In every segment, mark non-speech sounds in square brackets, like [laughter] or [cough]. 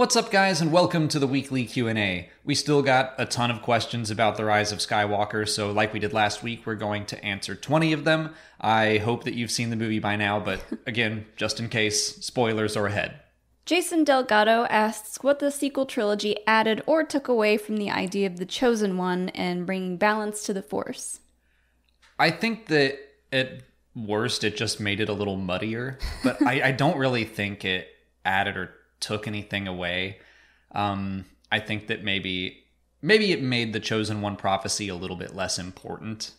What's up guys and welcome to the weekly Q&A. We still got a ton of questions about the rise of Skywalker, so like we did last week, we're going to answer 20 of them. I hope that you've seen the movie by now, but [laughs] again, just in case, spoilers are ahead. Jason Delgado asks what the sequel trilogy added or took away from the idea of the chosen one and bringing balance to the Force. I think that at worst it just made it a little muddier, but I, I don't really think it added or took anything away. Um, I think that maybe maybe it made the chosen one prophecy a little bit less important.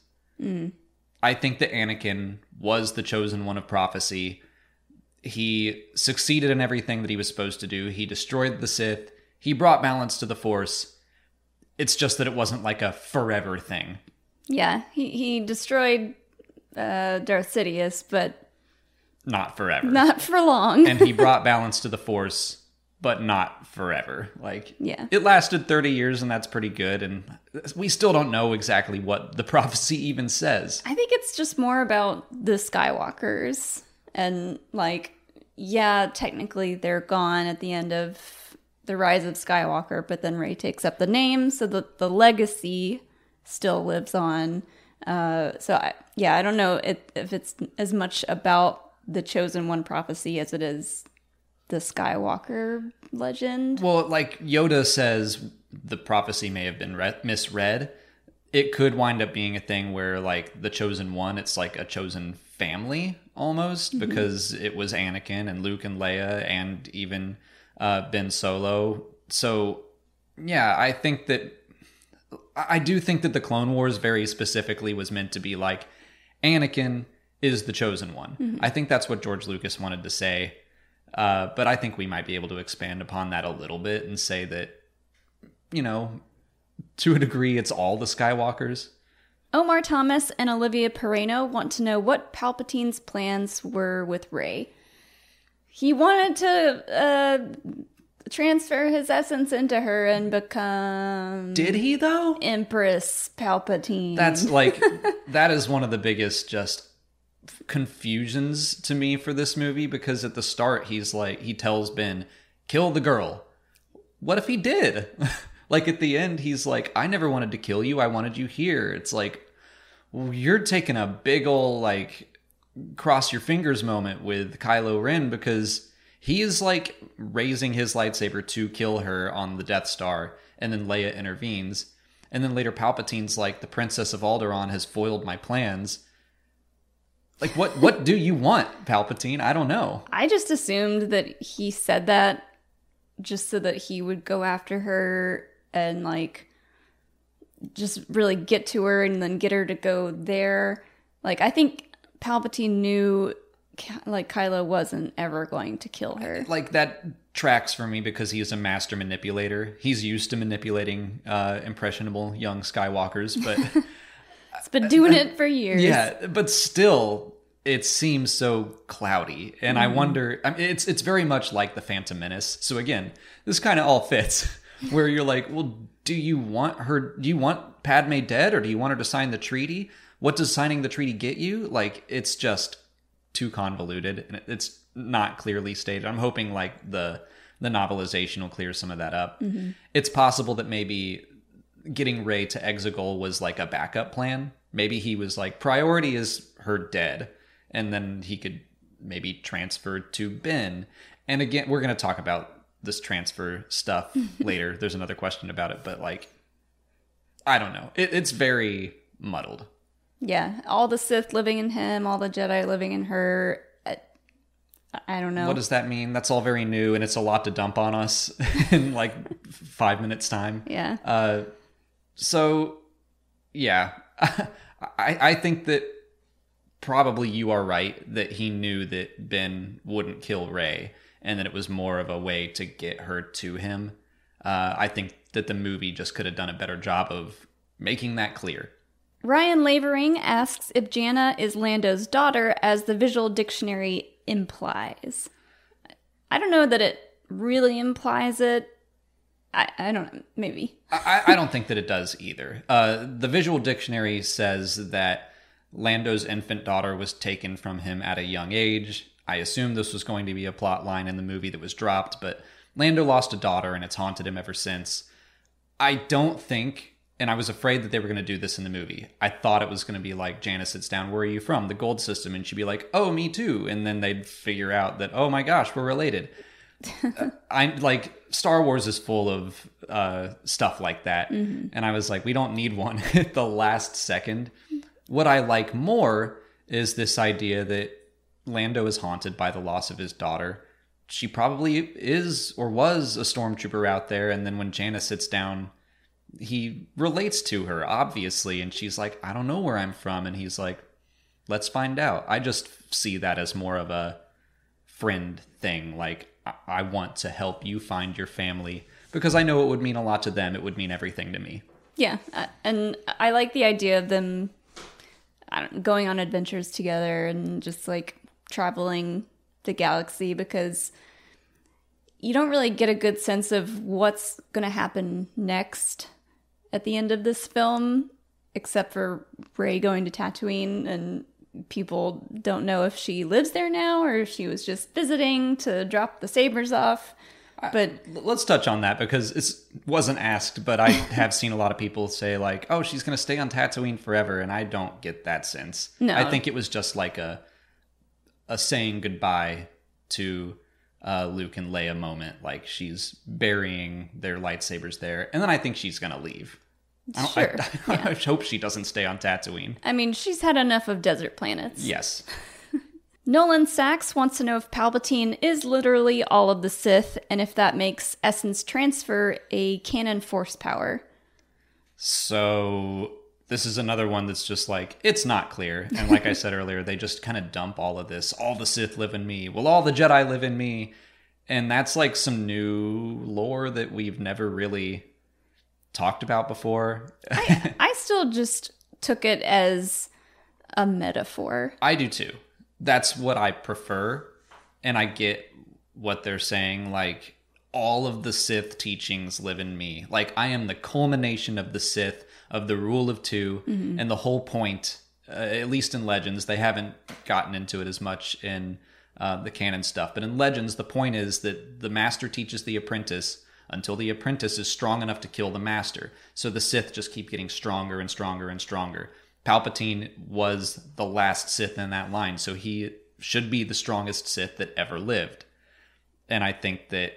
I think that Anakin was the chosen one of prophecy. He succeeded in everything that he was supposed to do. He destroyed the Sith. He brought balance to the Force. It's just that it wasn't like a forever thing. Yeah, he, he destroyed uh, Darth Sidious, but Not forever. not for long. and he brought balance to the force but not forever like Yeah. it lasted 30 years and that's pretty good and we still don't know exactly what the [laughs] prophecy even says I think it's just more about the Skywalkers and like yeah, technically they're gone at the end of the rise of Skywalker, but then Rey takes up the name so that the legacy still lives on. Uh, so I, yeah, I don't know if, if it's as much about the chosen one prophecy as it is the Skywalker legend. well like yoda says the prophecy may have been re- misread. It could wind up being a thing where like the chosen one it's like a chosen family almost because it was anakin and luke and leia and even uh, ben solo. So yeah i think that I do think that the Clone Wars very specifically was meant to be like Anakin is the chosen one. I think that's what George Lucas wanted to say. Uh, but I think we might be able to expand upon that a little bit and say that, you know, to a degree, it's all the Skywalkers. Omar Thomas and Olivia Pereno want to know what Palpatine's plans were with Rey. He wanted to uh, transfer his essence into her and become Did he though? Empress Palpatine. That's like [laughs] that is one of the biggest just confusions to me for this movie because at the start he's like he tells Ben, "Kill the girl." What if he did? [laughs] like at the end he's like, "I never wanted to kill you. I wanted you here." It's like you're taking a big ol' like cross your fingers moment with Kylo Ren because he is like raising his lightsaber to kill her on the Death Star, and then Leia intervenes. And then later Palpatine's like, the Princess of Alderaan has foiled my plans. Like what what do you want, Palpatine? I don't know. I just assumed that he said that just so that he would go after her and like just really get to her and then get her to go there. Like I think Palpatine knew like Kylo wasn't ever going to kill her. Like that tracks for me because he's a master manipulator. He's used to manipulating uh, impressionable young Skywalkers, but [laughs] It's been doing it for years. yeah, but still, it seems so cloudy, and I mm-hmm. wonder. I mean, it's it's very much like the Phantom Menace. So again, this kind of all fits. [laughs] Where you're like, well, do you want her? Do you want Padme dead, or do you want her to sign the treaty? What does signing the treaty get you? Like, it's just too convoluted, and it's not clearly stated. I'm hoping like the the novelization will clear some of that up. Mm-hmm. It's possible that maybe getting Rey to Exegol was like a backup plan. Maybe he was like priority is her dead, and then he could maybe transfer to Ben. And again, we're going to talk about this transfer stuff [laughs] later. There's another question about it, but like, I don't know. It, it's very muddled. Yeah, all the Sith living in him, all the Jedi living in her. I, I don't know. What does that mean? That's all very new, and it's a lot to dump on us [laughs] in like five minutes time. yeah. Uh, so yeah, [laughs] I, I think that probably you are right that he knew that Ben wouldn't kill Rey, and that it was more of a way to get her to him. Uh, I think that the movie just could have done a better job of making that clear. Ryan Lavering asks if Jannah is Lando's daughter, as the visual dictionary implies. I don't know that it really implies it. I, I don't know. Maybe. I, I don't think that it does either. Uh, the visual dictionary says that Lando's infant daughter was taken from him at a young age. I assume this was going to be a plot line in the movie that was dropped, but Lando lost a daughter and it's haunted him ever since. I don't think, and I was afraid that they were going to do this in the movie. I thought it was going to be like Janice sits down, where are you from? The gold system. And she'd be like, oh, me too. And then they'd figure out that, oh my gosh, we're related. [laughs] I like Star Wars is full of uh, stuff like that, and I was like, we don't need one [laughs] at the last second. What I like more is this idea that Lando is haunted by the loss of his daughter. She probably is or was a stormtrooper out there, and then when Janice sits down, he relates to her obviously, and she's like, I don't know where I'm from, and he's like, let's find out. I just see that as more of a friend thing. Like, I- want to help you find your family because I know it would mean a lot to them. It would mean everything to me. Yeah, uh, and I like the idea of them going on adventures together and just like traveling the galaxy because you don't really get a good sense of what's going to happen next at the end of this film, except for Rey going to Tatooine and people don't know if she lives there now or if she was just visiting to drop the sabers off. But L- Let's touch on that because it wasn't asked, but I [laughs] have seen a lot of people say like, "Oh, she's going to stay on Tatooine forever," and I don't get that sense. No. I think it was just like a a saying goodbye to uh, Luke and Leia moment, like she's burying their lightsabers there, and then I think she's going to leave. I, don't- Sure, [laughs] I, [laughs] I hope she doesn't stay on Tatooine. I mean, she's had enough of desert planets. Yes. [laughs] Nolan Sachs wants to know if Palpatine is literally all of the Sith and if that makes Essence Transfer a canon force power. So this is another one that's just like it's not clear. And like I said earlier, they just kind of dump all of this. All the Sith live in me. Well, all the Jedi live in me. And that's like some new lore that we've never really talked about before. I, I still just took it as a metaphor. I do too. That's what I prefer. And I get what they're saying. Like, all of the Sith teachings live in me. Like, I am the culmination of the Sith, of the rule of 2 And the whole point, uh, at least in Legends, they haven't gotten into it as much in uh, the canon stuff. But in Legends, the point is that the master teaches the apprentice until the apprentice is strong enough to kill the master. So the Sith just keep getting stronger and stronger and stronger. Palpatine was the last Sith in that line, so he should be the strongest Sith that ever lived. And I think that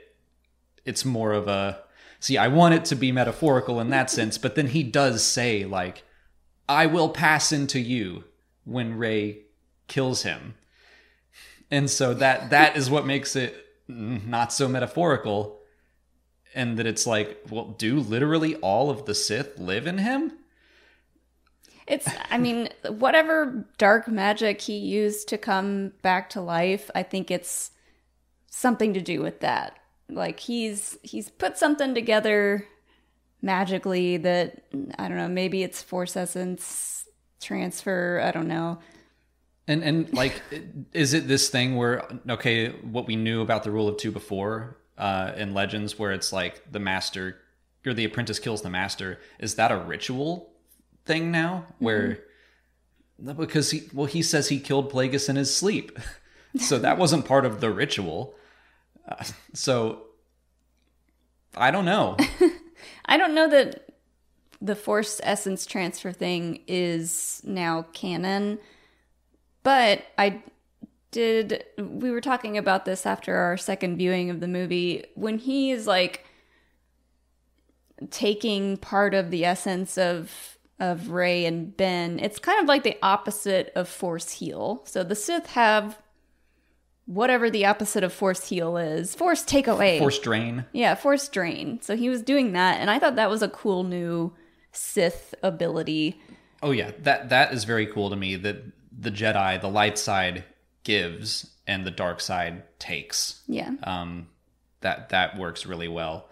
it's more of a see, I want it to be metaphorical in that sense, but then he does say, like, I will pass into you when Rey kills him. And so that that is what makes it not so metaphorical. And that it's like, well, do literally all of the Sith live in him? It's, I mean, whatever dark magic he used to come back to life, I think it's something to do with that. Like he's he's put something together magically that I don't know, maybe it's force essence transfer, I don't know. And and like, [laughs] is it this thing where okay, what we knew about the rule of two before uh, in Legends, where it's like the master or the apprentice kills the master, is that a ritual thing now? Where because he well he says he killed Plagueis in his sleep, [laughs] so that wasn't part of the ritual. Uh, so I don't know. [laughs] I don't know that the force essence transfer thing is now canon, but I did. We were talking about this after our second viewing of the movie. When he is like taking part of the essence of of Rey and Ben, it's kind of like the opposite of force heal. So the Sith have whatever the opposite of force heal is force take away Force drain. yeah, force drain. So he was doing that, and I thought that was a cool new Sith ability. Oh yeah, that that is very cool to me. That the Jedi, the light side gives, and the dark side takes. Yeah, um, that that works really well.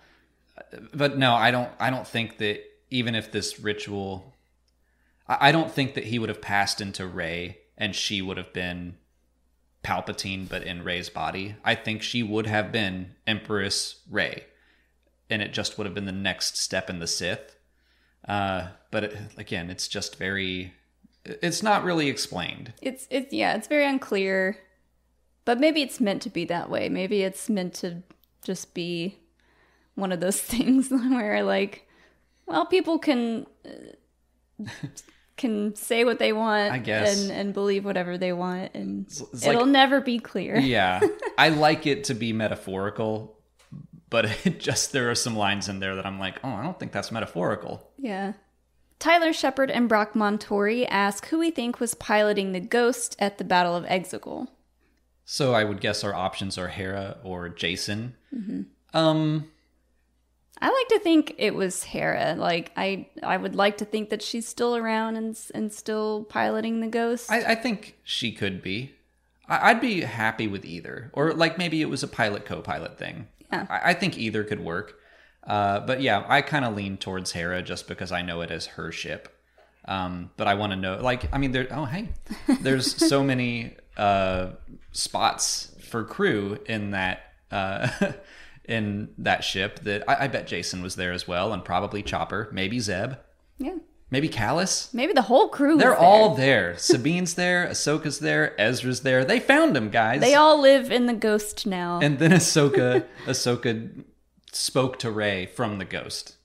But no, I don't. I don't think that even if this ritual, I, I don't think that he would have passed into Rey and she would have been Palpatine, but in Rey's body. I think she would have been Empress Rey, and it just would have been the next step in the Sith. Uh, but it, again, it's just very. It's not really explained. it's it's yeah, it's very unclear, but maybe it's meant to be that way. Maybe it's meant to just be one of those [laughs] things where like, well, people can uh, can say what they want I guess. and and believe whatever they want and it'll never be clear. [laughs] yeah i like it to be metaphorical but [laughs] it just there are some lines in there that i'm like oh i don't think that's metaphorical Yeah. Tyler Shepard and Brock Montori ask who we think was piloting the Ghost at the Battle of Exegol. so i would guess our options are hera or Jacen Mm-hmm. um I like to think it was Hera. Like I, I would like to think that she's still around and and still piloting the Ghost. I, I think she could be I, i'd be happy with either or like maybe it was a pilot co-pilot thing Yeah. I, I think either could work uh, but yeah i kind of lean towards hera just because i know it as her ship um, but i want to know like i mean there oh hey [laughs] there's so many uh, spots for crew in that uh, [laughs] in that ship that I, I bet Jacen was there as well and probably chopper maybe zeb yeah. maybe Kallus Maybe the whole crew. they're there. all there. [laughs] Sabine's there, Ahsoka's there, Ezra's there. They found him, guys. They all live in the Ghost now. and then Ahsoka, Ahsoka spoke to Rey from the ghost.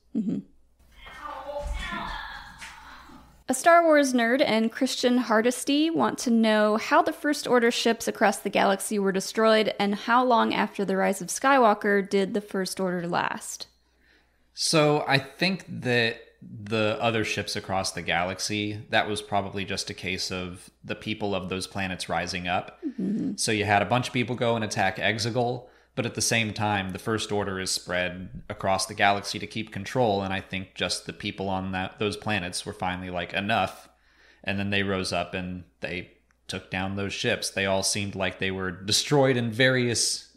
A Star Wars nerd and Christian Hardesty want to know how the First Order ships across the galaxy were destroyed and how long after the rise of Skywalker did the First Order last. So I think that the other ships across the galaxy, that was probably just a case of the people of those planets rising up. Mm-hmm. So you had a bunch of people go and attack Exegol, but at the same time, the First Order is spread across the galaxy to keep control, and I think just the people on that those planets were finally like enough, and then they rose up and they took down those ships. They all seemed like they were destroyed in various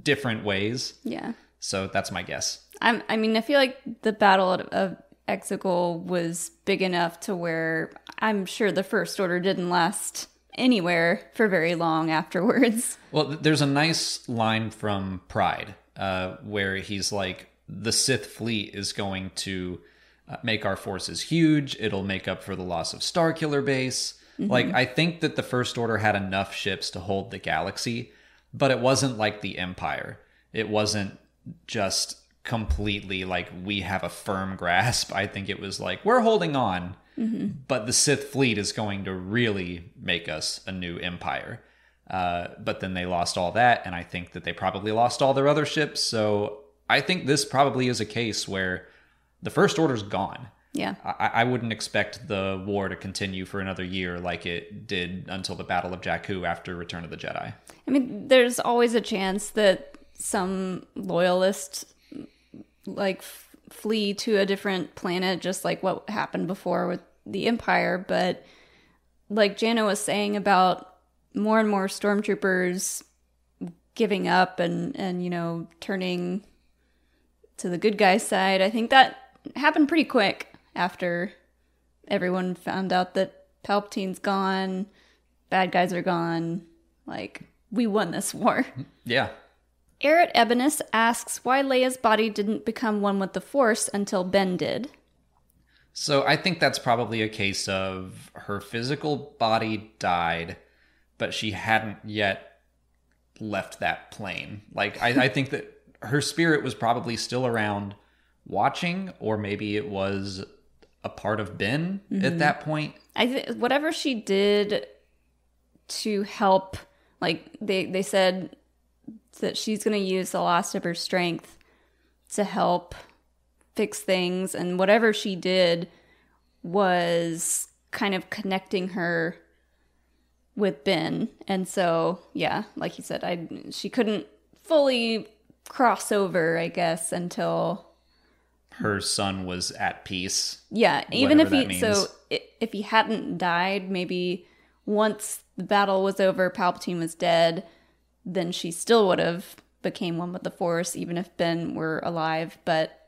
different ways. Yeah. So that's my guess. I'm, I mean, I feel like the Battle of, of Exegol was big enough to where I'm sure the First Order didn't last anywhere for very long afterwards. [laughs] Well, there's a nice line from Pryde uh, where he's like, the Sith fleet is going to uh, make our forces huge. It'll make up for the loss of Starkiller Base. Like, I think that the First Order had enough ships to hold the galaxy, but it wasn't like the Empire. It wasn't just completely like we have a firm grasp. [laughs] I think it was like, we're holding on, but the Sith fleet is going to really make us a new empire. Uh, but then they lost all that, and I think that they probably lost all their other ships. So I think this probably is a case where the First Order's gone. Yeah. I, I wouldn't expect the war to continue for another year like it did until the Battle of Jakku after Return of the Jedi. I mean, there's always a chance that some loyalists like f- flee to a different planet, just like what happened before with the Empire. But like Jannah was saying about more and more stormtroopers giving up and and you know turning to the good guys side, I think that happened pretty quick after everyone found out that Palpatine's gone, bad guys are gone. Like we won this [laughs] war. Yeah. Eret Ebenus asks why Leia's body didn't become one with the Force until Ben did. So I think that's probably a case of her physical body died, but she hadn't yet left that plane. Like I, I think that her spirit was probably still around watching, or maybe it was a part of Ben at mm-hmm. that point. I th- whatever she did to help, like they they said that she's going to use the last of her strength to help fix things, and whatever she did was kind of connecting her with Ben, and so yeah, like you said, I she couldn't fully cross over, I guess, until Her son was at peace. Yeah, even if he so if he hadn't died, maybe once the battle was over, Palpatine was dead, then she still would have became one with the Force, even if Ben were alive. But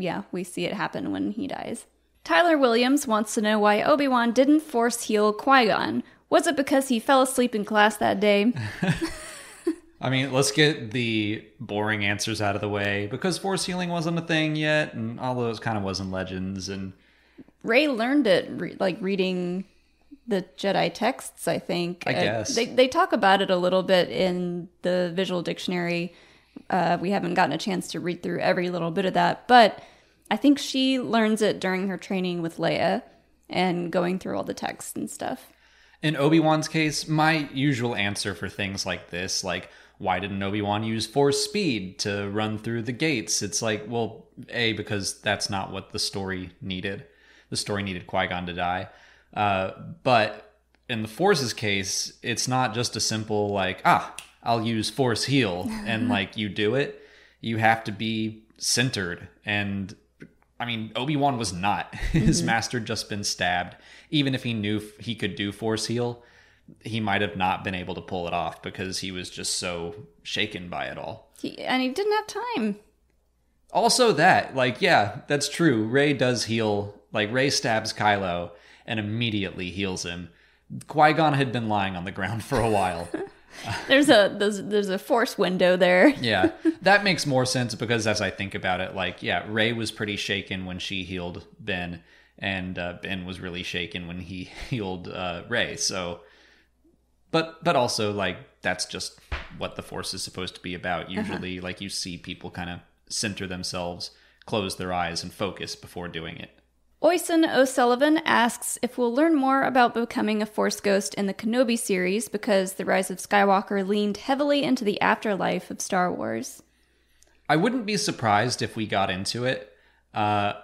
yeah, we see it happen when he dies. Tyler Williams wants to know why Obi Wan didn't force heal Qui Gon. Was it because he fell asleep in class that day? [laughs] I mean, let's get the boring answers out of the way because force healing wasn't a thing yet, and all those kind of wasn't legends. And Rey learned it re- like reading the Jedi texts. I think. I Uh, guess. they they talk about it a little bit in the visual dictionary. Uh, we haven't gotten a chance to read through every little bit of that, but I think she learns it during her training with Leia and going through all the texts and stuff. In Obi Wan's case, my usual answer for things like this, like, why didn't Obi Wan use force speed to run through the gates? It's like, well, A, because that's not what the story needed. The story needed Qui Gon to die. Uh, but in the Force's case, it's not just a simple, like, ah, I'll use force heal, [laughs] and like you do it. You have to be centered. And I mean, Obi Wan was not. [laughs] His mm-hmm. master just been stabbed. Even if he knew he could do force heal, he might have not been able to pull it off because he was just so shaken by it all. He, and he didn't have time. Also, that, like, yeah, that's true. Rey does heal. Like, Rey stabs Kylo and immediately heals him. Qui Gon had been lying on the ground for a while. [laughs] [laughs] There's a there's, there's a force window there. [laughs] yeah, that makes more sense because as I think about it, like, yeah, Rey was pretty shaken when she healed Ben, and uh, Ben was really shaken when he [laughs] healed uh, Rey. So, but but also like that's just what the Force is supposed to be about. Usually, like you see people kind of center themselves, close their eyes, and focus before doing it. Oyson O'Sullivan asks if we'll learn more about becoming a Force Ghost in the Kenobi series because The Rise of Skywalker leaned heavily into the afterlife of Star Wars. I wouldn't be surprised if we got into it, uh,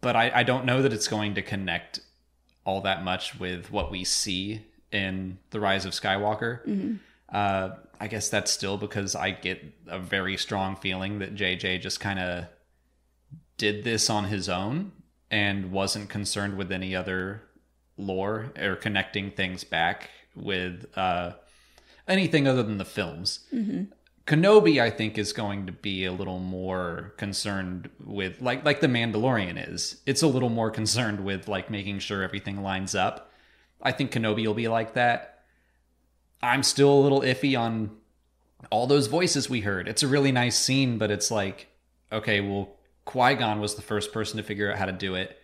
but I, I don't know that it's going to connect all that much with what we see in The Rise of Skywalker. Uh, I guess that's still because I get a very strong feeling that JJ just kind of did this on his own and wasn't concerned with any other lore or connecting things back with uh, anything other than the films. Kenobi, I think, is going to be a little more concerned with like like the Mandalorian is. It's a little more concerned with like making sure everything lines up. I think Kenobi will be like that. I'm still a little iffy on all those voices we heard. It's a really nice scene, but it's like, okay, well, Qui Gon was the first person to figure out how to do it,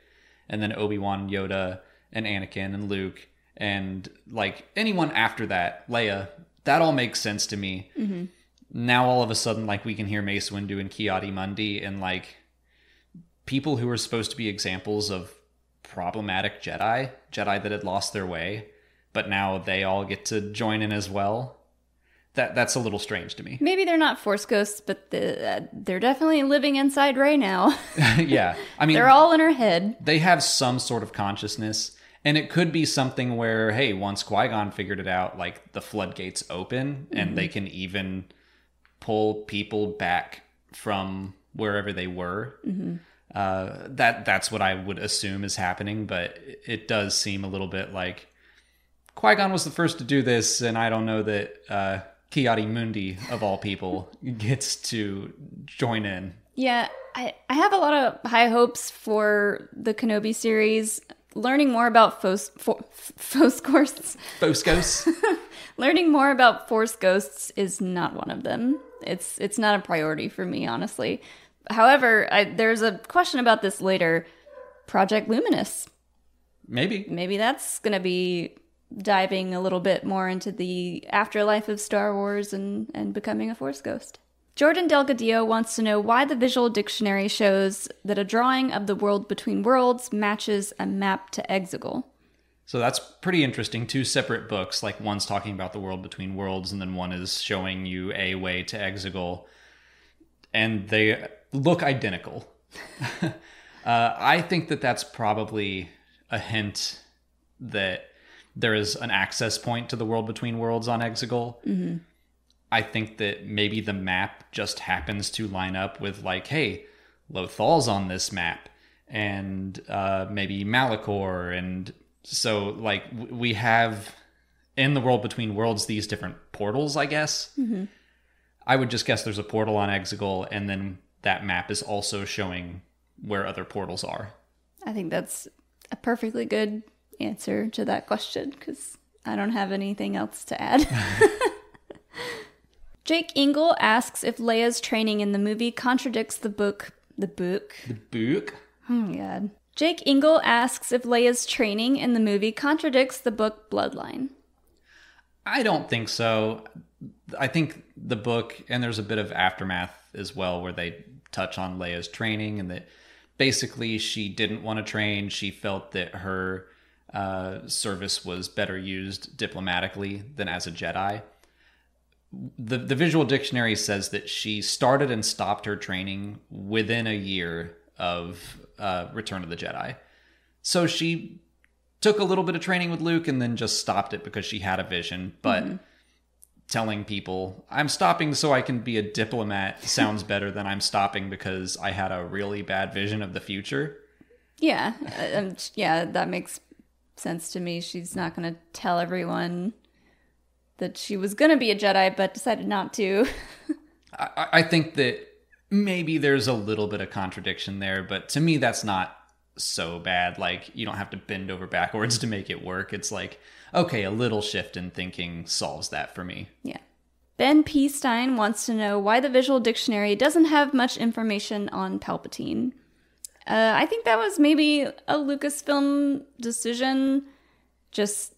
and then Obi Wan, Yoda, and Anakin and Luke, and like anyone after that, Leia. That all makes sense to me. Mm-hmm. Now all of a sudden, like we can hear Mace Windu and Ki-Adi-Mundi, and like people who are supposed to be examples of problematic Jedi, Jedi that had lost their way, but now they all get to join in as well. That that's a little strange to me. Maybe they're not Force Ghosts, but the, uh, they're definitely living inside Rey now. [laughs] [laughs] yeah, I mean, they're all in her head. they have some sort of consciousness, and it could be something where, hey, once Qui Gon figured it out, like the floodgates open, and they can even pull people back from wherever they were. Uh, that that's what I would assume is happening, but it- it does seem a little bit like Qui Gon was the first to do this, and I don't know that uh, Ki-Adi-Mundi of all people [laughs] gets to join in. Yeah, I, I have a lot of high hopes for the Kenobi series. Learning more about Force, for, [laughs] Force Ghosts, [laughs] learning more about Force Ghosts is not one of them. It's it's not a priority for me, honestly. However, I, there's a question about this later. Project Luminous. Maybe. Maybe that's going to be diving a little bit more into the afterlife of Star Wars and, and becoming a Force Ghost. Jordan Delgadillo wants to know why the visual dictionary shows that a drawing of the world between worlds matches a map to Exegol. So that's pretty interesting. Two separate books, like one's talking about the world between worlds, and then one is showing you a way to Exegol, and they look identical. [laughs] uh, I think that that's probably a hint that there is an access point to the world between worlds on Exegol. I think that maybe the map just happens to line up with like, hey, Lothal's on this map, and uh, maybe Malachor, and so like we have in the world between worlds these different portals. I guess I would just guess there's a portal on Exegol, and then that map is also showing where other portals are. I think that's a perfectly good answer to that question because I don't have anything else to add. [laughs] Jake Ingle asks if Leia's training in the movie contradicts the book. The book? The book. Oh my god. Jake Ingle asks if Leia's training in the movie contradicts the book Bloodline. I don't think so. I think the book and there's a bit of aftermath as well where they touch on Leia's training and that basically she didn't want to train. She felt that her uh, service was better used diplomatically than as a Jedi. The the visual dictionary says that she started and stopped her training within a year of uh, Return of the Jedi. So she took a little bit of training with Luke and then just stopped it because she had a vision. But telling people I'm stopping so I can be a diplomat sounds better than I'm stopping because I had a really bad vision of the future. Yeah, uh, yeah, that makes sense to me. She's not going to tell everyone that she was going to be a Jedi, but decided not to. I, I think that maybe there's a little bit of contradiction there, but to me, that's not so bad. Like, you don't have to bend over backwards [laughs] to make it work. It's like, okay, a little shift in thinking solves that for me. Yeah. Ben P. Stein wants to know why the visual dictionary doesn't have much information on Palpatine. Uh, I think that was maybe a Lucasfilm decision. Just,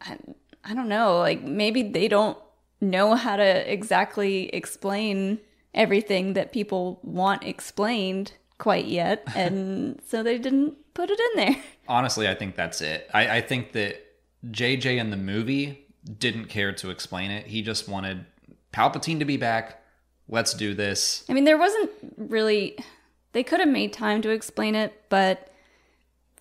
I, I don't know, like maybe they don't know how to exactly explain everything that people want explained quite yet. [laughs] And so they didn't put it in there. Honestly, I think that's it. I, I think that JJ in the movie didn't care to explain it. He just wanted Palpatine to be back. Let's do this. I mean, there wasn't really. They could have made time to explain it, but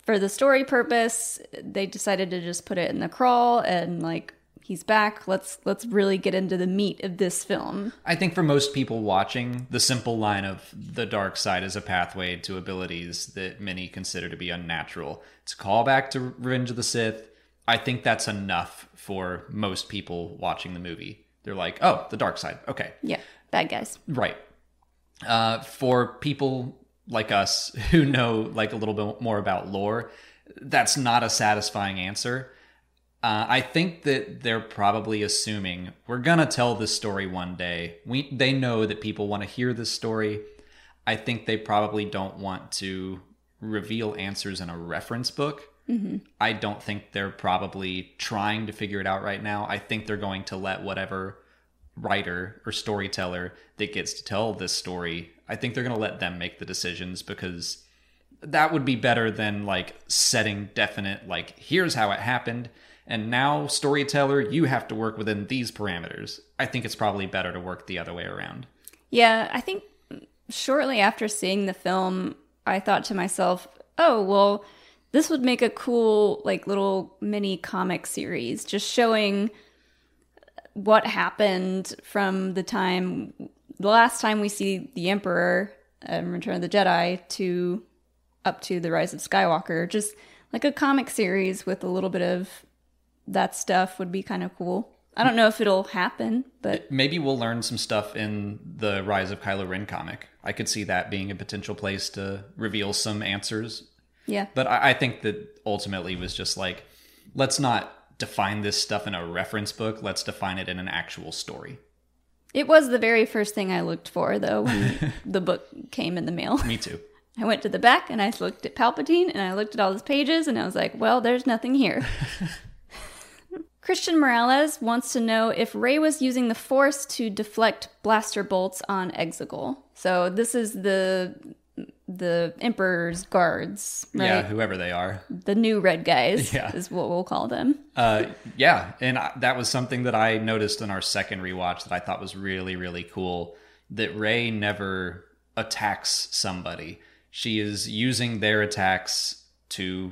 for the story purpose, they decided to just put it in the crawl and like he's back. Let's let's really get into the meat of this film. I think for most people watching, the simple line of the dark side is a pathway to abilities that many consider to be unnatural. It's a callback to Revenge of the Sith. I think that's enough for most people watching the movie. They're like, oh, the dark side. Okay. Yeah, bad guys. Right. Uh, for people like us [laughs] who know like a little bit more about lore, that's not a satisfying answer. Uh, I think that they're probably assuming we're gonna tell this story one day. We they know that people want to hear this story. I think they probably don't want to reveal answers in a reference book. I don't think they're probably trying to figure it out right now. I think they're going to let whatever writer or storyteller that gets to tell this story, I think they're going to let them make the decisions because that would be better than like setting definite, like, here's how it happened. And now, storyteller, you have to work within these parameters. I think it's probably better to work the other way around. Yeah, I think shortly after seeing the film, I thought to myself, oh, well, this would make a cool, like, little mini comic series just showing what happened from the time, the last time we see the Emperor and Return of the Jedi to up to the Rise of Skywalker. Just like a comic series with a little bit of that stuff would be kind of cool. I don't know if it'll happen, but Maybe we'll learn some stuff in the Rise of Kylo Ren comic. I could see that being a potential place to reveal some answers. yeah. But I, I think that ultimately was just like, let's not define this stuff in a reference book. Let's define it in an actual story. It was the very first thing I looked for, though, when [laughs] the book came in the mail. Me too. [laughs] I went to the back and I looked at Palpatine and I looked at all his pages and I was like, well, there's nothing here. [laughs] Christian Morales wants to know if Rey was using the Force to deflect blaster bolts on Exegol. So this is the the Emperor's guards, right? Yeah, whoever they are. The new red guys [laughs] Yeah. is what we'll call them. Uh, yeah, and I, that was something that I noticed in our second rewatch that I thought was really, really cool. That Rey never attacks somebody; she is using their attacks to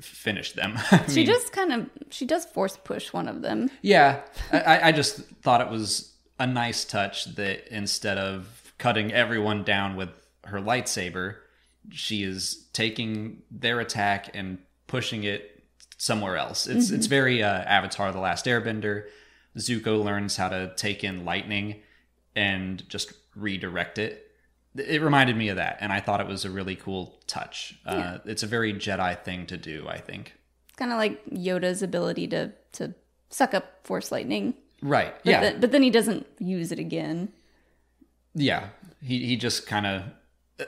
finish them. [laughs] She mean, just kind of she does force push one of them. Yeah, I- [laughs] I, I just thought it was a nice touch that instead of cutting everyone down with her lightsaber, she is taking their attack and pushing it somewhere else. It's it's very uh, Avatar: The Last Airbender. Zuko learns how to take in lightning and just redirect it. It reminded me of that, and I thought it was a really cool touch. Uh, it's a very Jedi thing to do, I think. It's kind of like Yoda's ability to to suck up force lightning. Right? But yeah. but then he doesn't use it again. Yeah, he he just kind of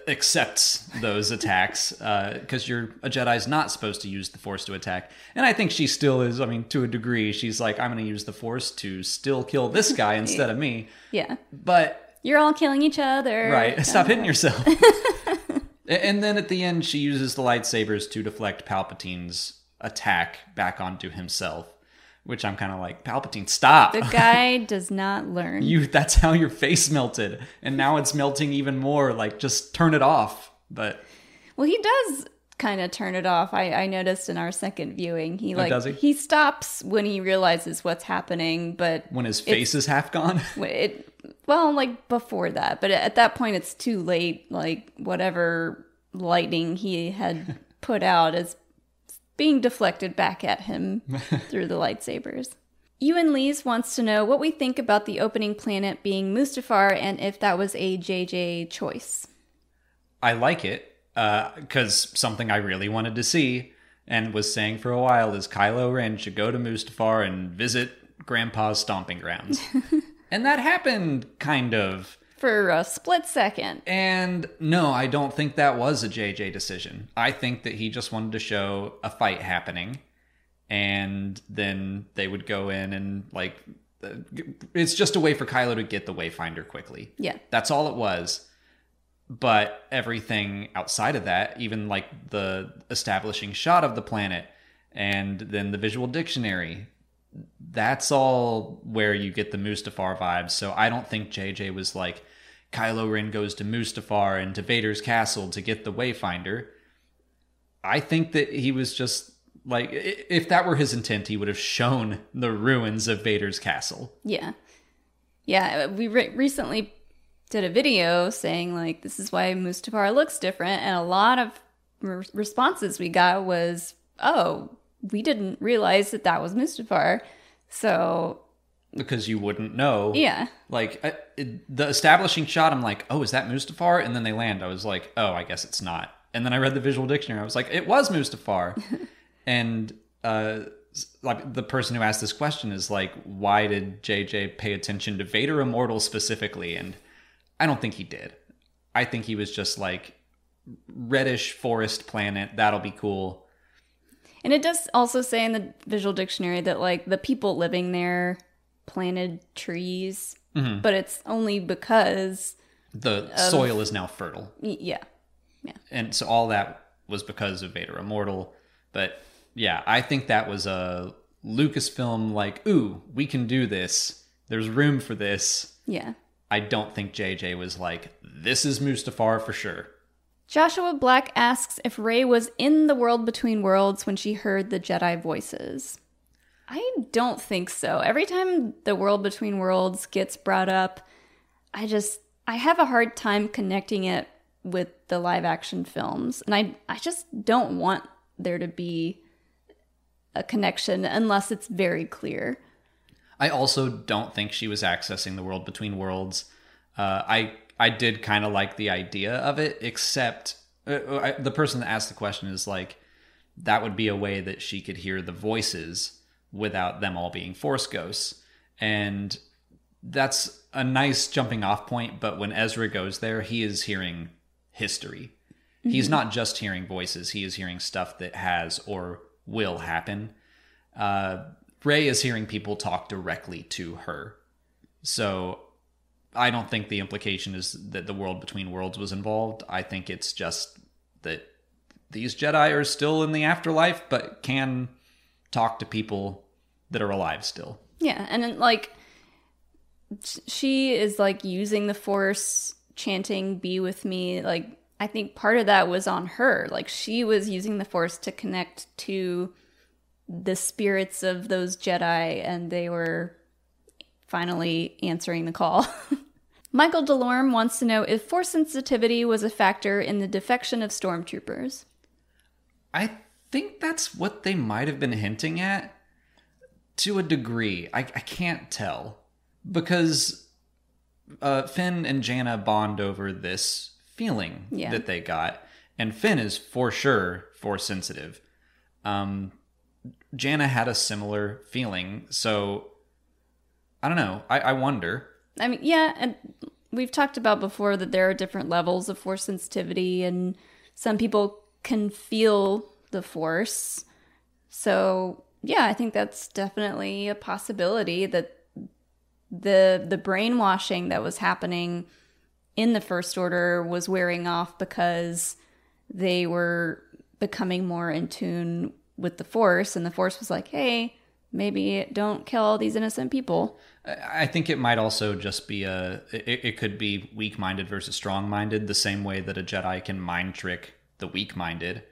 accepts those attacks uh, because you're a Jedi's not supposed to use the Force to attack. And I think she still is. I mean, to a degree, she's like, I'm going to use the Force to still kill this guy [laughs] instead of me. Yeah. But You're all killing each other. right, [laughs] stop hitting uh-huh. yourself. [laughs] And then at the end, she uses the lightsabers to deflect Palpatine's attack back onto himself. Which I'm kind of like, Palpatine, stop! The guy [laughs] does not learn. you that's how your face melted and now it's melting even more like just turn it off but Well, he does kind of turn it off. I, I noticed in our second viewing, he oh, like Oh, does he? stops when he realizes what's happening, but when his face is half gone [laughs] it well, like before that, but at that point, it's too late. Like whatever lightning he had put out is being deflected back at him [laughs] through the lightsabers. Ewan Lees wants to know what we think about the opening planet being Mustafar and if that was a JJ choice. i like it uh, because something i really wanted to see and was saying for a while is kylo ren should go to mustafar and visit grandpa's stomping grounds [laughs] and that happened kind of For a split second. And no, I don't think that was a JJ decision. I think that he just wanted to show a fight happening and then they would go in and like uh, it's just a way for Kylo to get the wayfinder quickly. Yeah. That's all it was. But everything outside of that, even like the establishing shot of the planet and then the visual dictionary, that's all where you get the Mustafar vibes. So I don't think JJ was like, Kylo Ren goes to Mustafar and to Vader's castle to get the Wayfinder. I think that he was just like, if that were his intent, he would have shown the ruins of Vader's castle. Yeah. Yeah, we re- recently did a video saying like this is why Mustafar looks different and a lot of re- responses we got was, "Oh, we didn't realize that that was Mustafar." So, Because you wouldn't know. yeah. Like I, it, the establishing shot, I'm like, oh, is that Mustafar? And then they land. I was like, oh, I guess it's not. And then I read the visual dictionary. I was like, it was Mustafar. [laughs] and uh, like the person who asked this question is like, why did JJ pay attention to Vader Immortal specifically? And I don't think he did. I think he was just like reddish forest planet. That'll be cool. And it does also say in the visual dictionary that like the people living there planted trees, mm-hmm. but it's only because The soil is now fertile. Yeah. yeah. and so all that was because of Vader Immortal. But yeah, I think that was a Lucasfilm like, ooh, we can do this. There's room for this. Yeah. I don't think JJ was like, this is Mustafar for sure. Joshua Black asks if Rey was in the world between worlds when she heard the Jedi voices. I don't think so. Every time the world between worlds gets brought up, I just I have a hard time connecting it with the live action films. And I I just don't want there to be a connection unless it's very clear. I also don't think she was accessing the world between worlds. Uh, I I did kind of like the idea of it, except uh, I, the person that asked the question is like, that would be a way that she could hear the voices without them all being force ghosts, and that's a nice jumping off point. But when Ezra goes there, he is hearing history. He's not just hearing voices; he is hearing stuff that has or will happen. Uh, Rey is hearing people talk directly to her. So I don't think the implication is that the world between worlds was involved. I think it's just that these Jedi are still in the afterlife, but can talk to people that are alive still. Yeah, and then like she is like using the force chanting be with me like I think part of that was on her. Like she was using the force to connect to the spirits of those Jedi and they were finally answering the call. [laughs] Michael Delorme wants to know if force sensitivity was a factor in the defection of stormtroopers. I think that's what they might have been hinting at to a degree. I, I can't tell because uh, Finn and Jannah bond over this feeling Yeah. that they got, and Finn is for sure force sensitive. Um, Jannah had a similar feeling, so I don't know. I, I wonder. I mean, yeah, and we've talked about before that there are different levels of force sensitivity, and some people can feel the force. So, yeah, I think that's definitely a possibility that the the brainwashing that was happening in the first order was wearing off because they were becoming more in tune with the force and the force was like, "Hey, maybe don't kill all these innocent people." I think it might also just be a. It, it could be weak minded versus strong minded, the same way that a Jedi can mind trick the weak minded.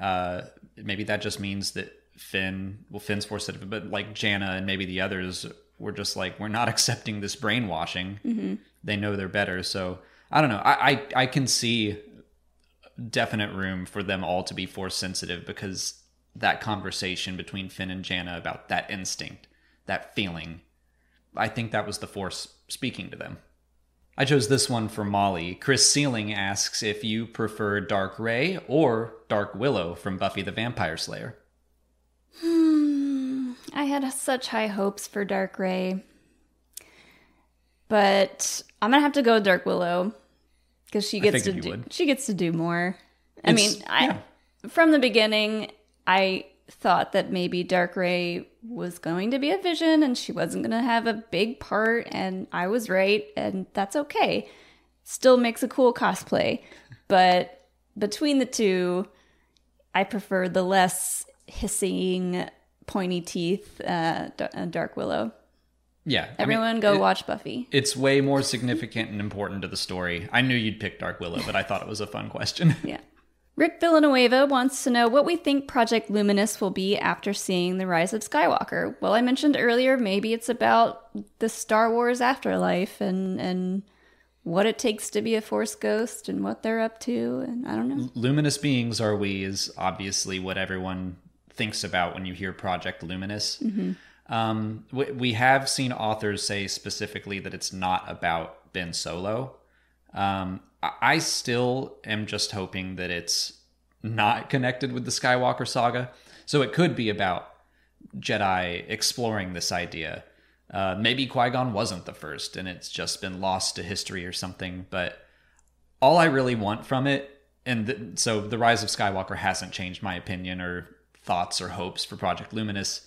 Uh, maybe that just means that Finn, well, Finn's force sensitive, but like Jannah and maybe the others were just like, we're not [laughs] accepting this brainwashing. Mm-hmm. They know they're better. So I don't know. I, I, I can see definite room for them all to be force sensitive because that conversation between Finn and Jannah about that instinct, that feeling, I think that was the force speaking to them. I chose this one for Molly. Chris Sealing asks if you prefer Dark Rey or Dark Willow from Buffy the Vampire Slayer. Hmm, I had such high hopes for Dark Rey. But I'm gonna have to go Dark Willow because she gets to do would. she gets to do more. I It's- mean, I yeah. from the beginning I thought that maybe Dark Rey was going to be a vision and she wasn't going to have a big part and I was right and that's okay. Still makes a cool cosplay. [laughs] But between the two, I prefer the less hissing pointy teeth uh, uh, Dark Willow. Yeah. I mean, Everyone go it- watch Buffy. It's way more significant and important to the story. I knew you'd pick Dark Willow, but I thought it was a fun question. Yeah. Rick Villanueva wants to know what we think Project Luminous will be after seeing The Rise of Skywalker. Well, I mentioned earlier, maybe it's about the Star Wars afterlife and, and what it takes to be a Force ghost and what they're up to. And I don't know. Luminous beings are we is obviously what everyone thinks about when you hear Project Luminous. Um, we, we have seen authors say specifically that it's not about Ben Solo. Um, I, still am just hoping that it's not connected with the Skywalker saga. So it could be about Jedi exploring this idea. Uh, maybe Qui Gon wasn't the first, and it's just been lost to history or something. But all I really want from it, and th- so the Rise of Skywalker hasn't changed my opinion or thoughts or hopes for Project Luminous.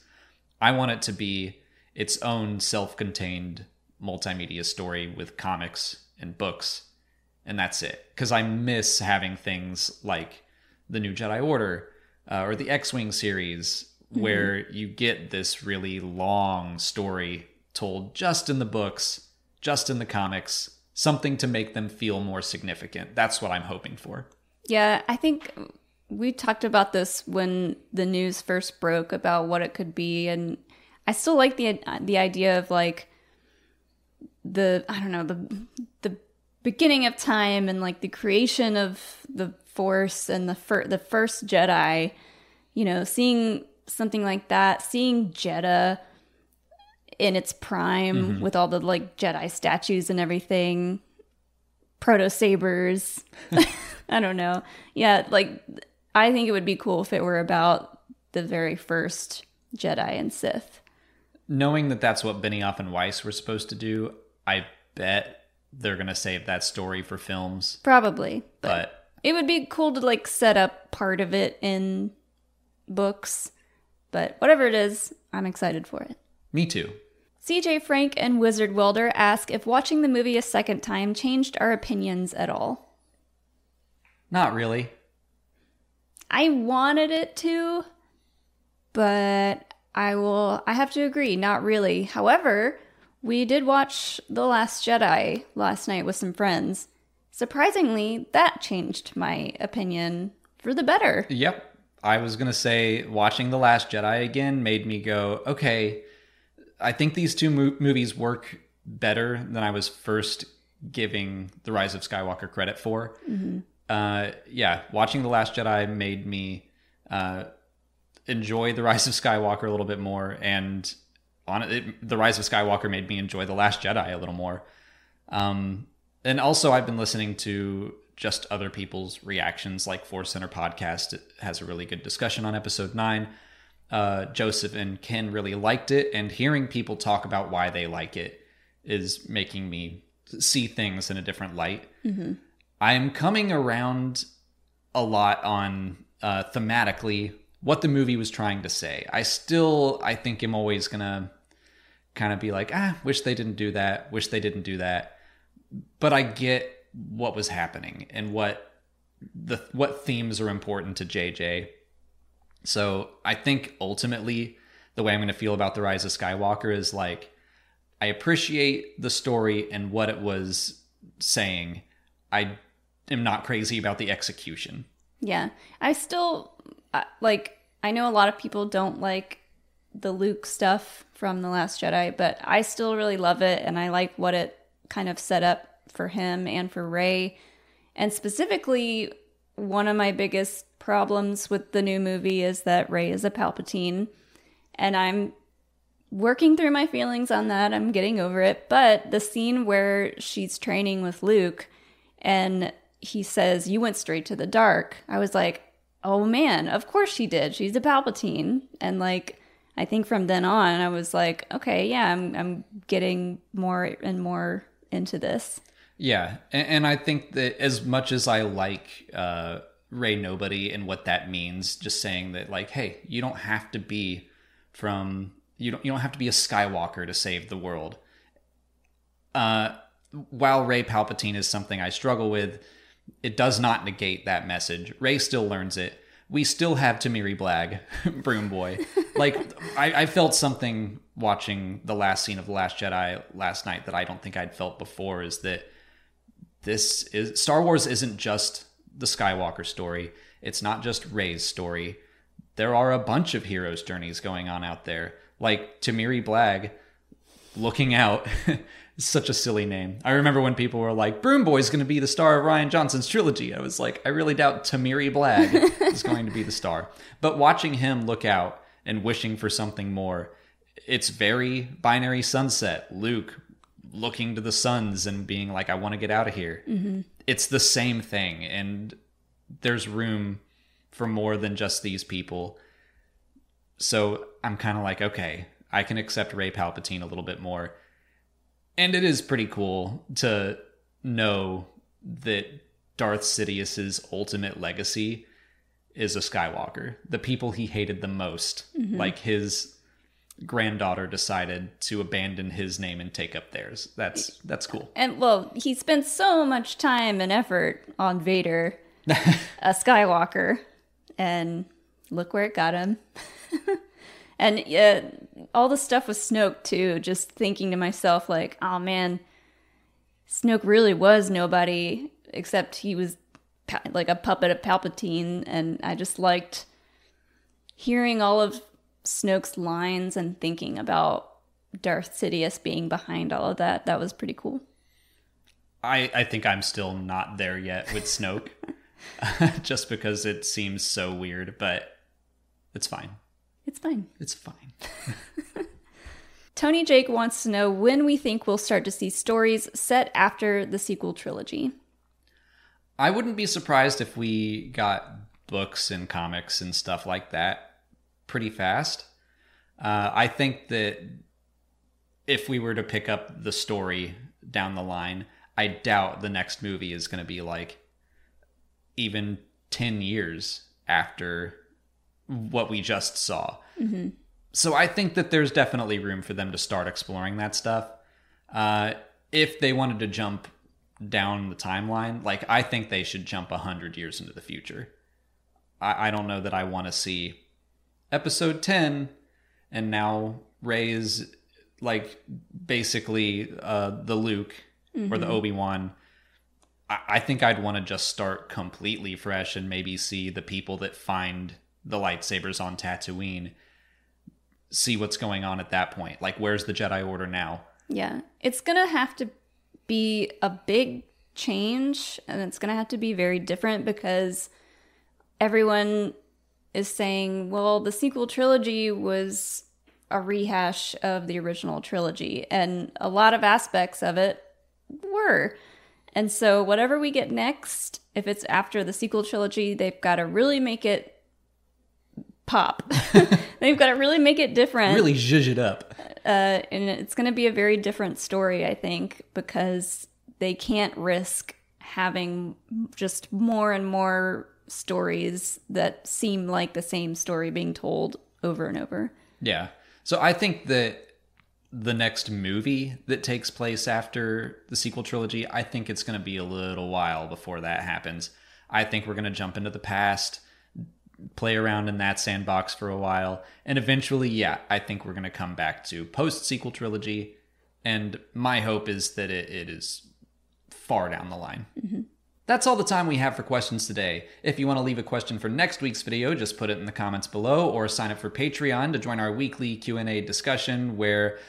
I want it to be its own self-contained multimedia story with comics and books, and that's it. Because I miss having things like the New Jedi Order uh, or the X-wing series, where you get this really long story told just in the books, just in the comics, something to make them feel more significant. That's what I'm hoping for. Yeah, I think we talked about this when the news first broke about what it could be, and I still like the the idea of like the I don't know the the beginning of time and like the creation of the Force and the fir- the first Jedi. You know, seeing something like that, seeing Jedha in its prime mm-hmm. with all the like Jedi statues and everything, proto sabers. [laughs] [laughs] I don't know. Yeah, like I think it would be cool if it were about the very first Jedi and Sith. Knowing that that's what Benioff and Weiss were supposed to do, I bet they're going to save that story for films. Probably. But, But it would be cool to like set up part of it in books. But whatever it is, I'm excited for it. me too. CJ Frank and Wizard Welder ask if watching the movie a second time changed our opinions at all. Not really. I wanted it to, but I will I have to agree, not really. However, we did watch The Last Jedi last night with some friends. Surprisingly, that changed my opinion for the better. Yep. I was going to say watching The Last Jedi again made me go, okay, I think these two mo- movies work better than I was first giving The Rise of Skywalker credit for. Uh, yeah, watching The Last Jedi made me uh, enjoy The Rise of Skywalker a little bit more, and on it, The Rise of Skywalker made me enjoy The Last Jedi a little more. Um, and also, I've been listening to just other people's reactions, like Force Center podcast it has a really good discussion on episode nine. Uh, Joseph and Ken really liked it, and hearing people talk about why they like it is making me see things in a different light. I'm coming around a lot on uh, thematically what the movie was trying to say. I still, I think, am always gonna kind of be like, ah, wish they didn't do that, wish they didn't do that. But I get what was happening and what the what themes are important to JJ. So I think ultimately the way I'm going to feel about the Rise of Skywalker is like I appreciate the story and what it was saying. I am not crazy about the execution. Yeah. I still like I know a lot of people don't like the Luke stuff from The Last Jedi, but I still really love it and I like what it kind of set up for him and for Rey. And specifically, one of my biggest problems with the new movie is that Rey is a Palpatine. And I'm working through my feelings on that. I'm getting over it. But the scene where she's training with Luke and he says, You went straight to the dark, I was like, Oh man, of course she did. She's a Palpatine. And like, I think from then on, I was like, okay, yeah, I'm, I'm getting more and more into this. Yeah, and, and I think that as much as I like uh, Rey Nobody and what that means, just saying that like, hey, you don't have to be from you don't you don't have to be a Skywalker to save the world. Uh, while Rey Palpatine is something I struggle with, it does not negate that message. Rey still learns it. We still have Temiri Blagg, [laughs] Broom Boy. Like I, I felt something watching the last scene of the Last Jedi last night that I don't think I'd felt before. Is that this is Star Wars isn't just the Skywalker story. It's not just Rey's story. There are a bunch of heroes' journeys going on out there. Like Temiri Blagg looking out. [laughs] such a silly name. I remember when people were like, Broom Boy's going to be the star of Rian Johnson's trilogy. I was like, I really doubt Temiri Blagg [laughs] is going to be the star. But watching him look out and wishing for something more, it's very binary sunset. Luke looking to the suns and being like, I want to get out of here. Mm-hmm. It's the same thing. And there's room for more than just these people. So I'm kind of like, okay, I can accept Rey Palpatine a little bit more. And it is pretty cool to know that Darth Sidious's ultimate legacy is a Skywalker. The people he hated the most, mm-hmm. like his granddaughter decided to abandon his name and take up theirs. That's that's cool. And well, he spent so much time and effort on Vader, [laughs] a Skywalker, and look where it got him. [laughs] and yeah, all the stuff with Snoke too. Just thinking to myself, like, oh man, Snoke really was nobody except he was like a puppet of Palpatine, and I just liked hearing all of Snoke's lines and thinking about Darth Sidious being behind all of that. That was pretty cool. I, I think I'm still not there yet with Snoke, [laughs] just because it seems so weird, but it's fine. It's fine. It's fine. [laughs] Tony Jake wants to know when we think we'll start to see stories set after the sequel trilogy. I wouldn't be surprised if we got books and comics and stuff like that pretty fast. Uh, I think that if we were to pick up the story down the line, I doubt the next movie is going to be like even 10 years after what we just saw. Mm-hmm. So I think that there's definitely room for them to start exploring that stuff. Uh, if they wanted to jump down the timeline, like I think they should jump a 100 years into the future. I, I don't know that I want to see episode 10 and now Rey is like basically uh, the Luke mm-hmm. or the mm-hmm. Obi-Wan. I, I think I'd want to just start completely fresh and maybe see the people that find the lightsabers on Tatooine see what's going on at that point. Like where's the Jedi Order now? Yeah. It's to have to be a big change and it's to have to be very different because everyone is saying, well, the sequel trilogy was a rehash of the original trilogy, and a lot of aspects of it were. And so, whatever we get next, if it's after the sequel trilogy, they've got to really make it pop. [laughs] [laughs] they've got to really make it different. Really zhuzh it up. Uh, and it's going to be a very different story, I think, because they can't risk having just more and more stories that seem like the same story being told over and over. Yeah. So I think that the next movie that takes place after the sequel trilogy, I think it's going to be a little while before that happens. I think we're going to jump into the past, play around in that sandbox for a while, and eventually, yeah, I think we're going to come back to post sequel trilogy. And my hope is that it, it is far down the line. Mm-hmm. That's all the time we have for questions today. If you want to leave a question for next week's video, just put it in the comments below or sign up for Patreon to join our weekly Q&A discussion where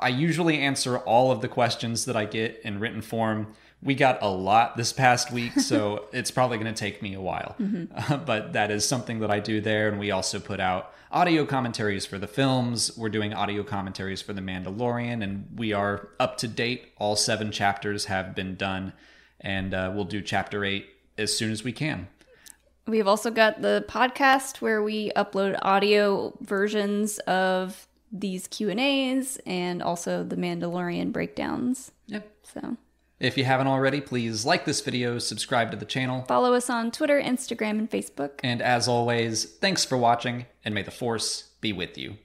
I usually answer all of the questions that I get in written form. We got a lot this past week, so [laughs] it's probably going to take me a while. Uh, [laughs] but that is something that I do there. And we also put out audio commentaries for the films. We're doing audio commentaries for The Mandalorian, and we are up to date. All seven chapters have been done, and uh, we'll do chapter eight as soon as we can. We've also got the podcast where we upload audio versions of these Q&As and also the Mandalorian breakdowns. Yep. So, If you haven't already, please like this video, subscribe to the channel, follow us on Twitter, Instagram, and Facebook. and as always, thanks for watching, and may the Force be with you.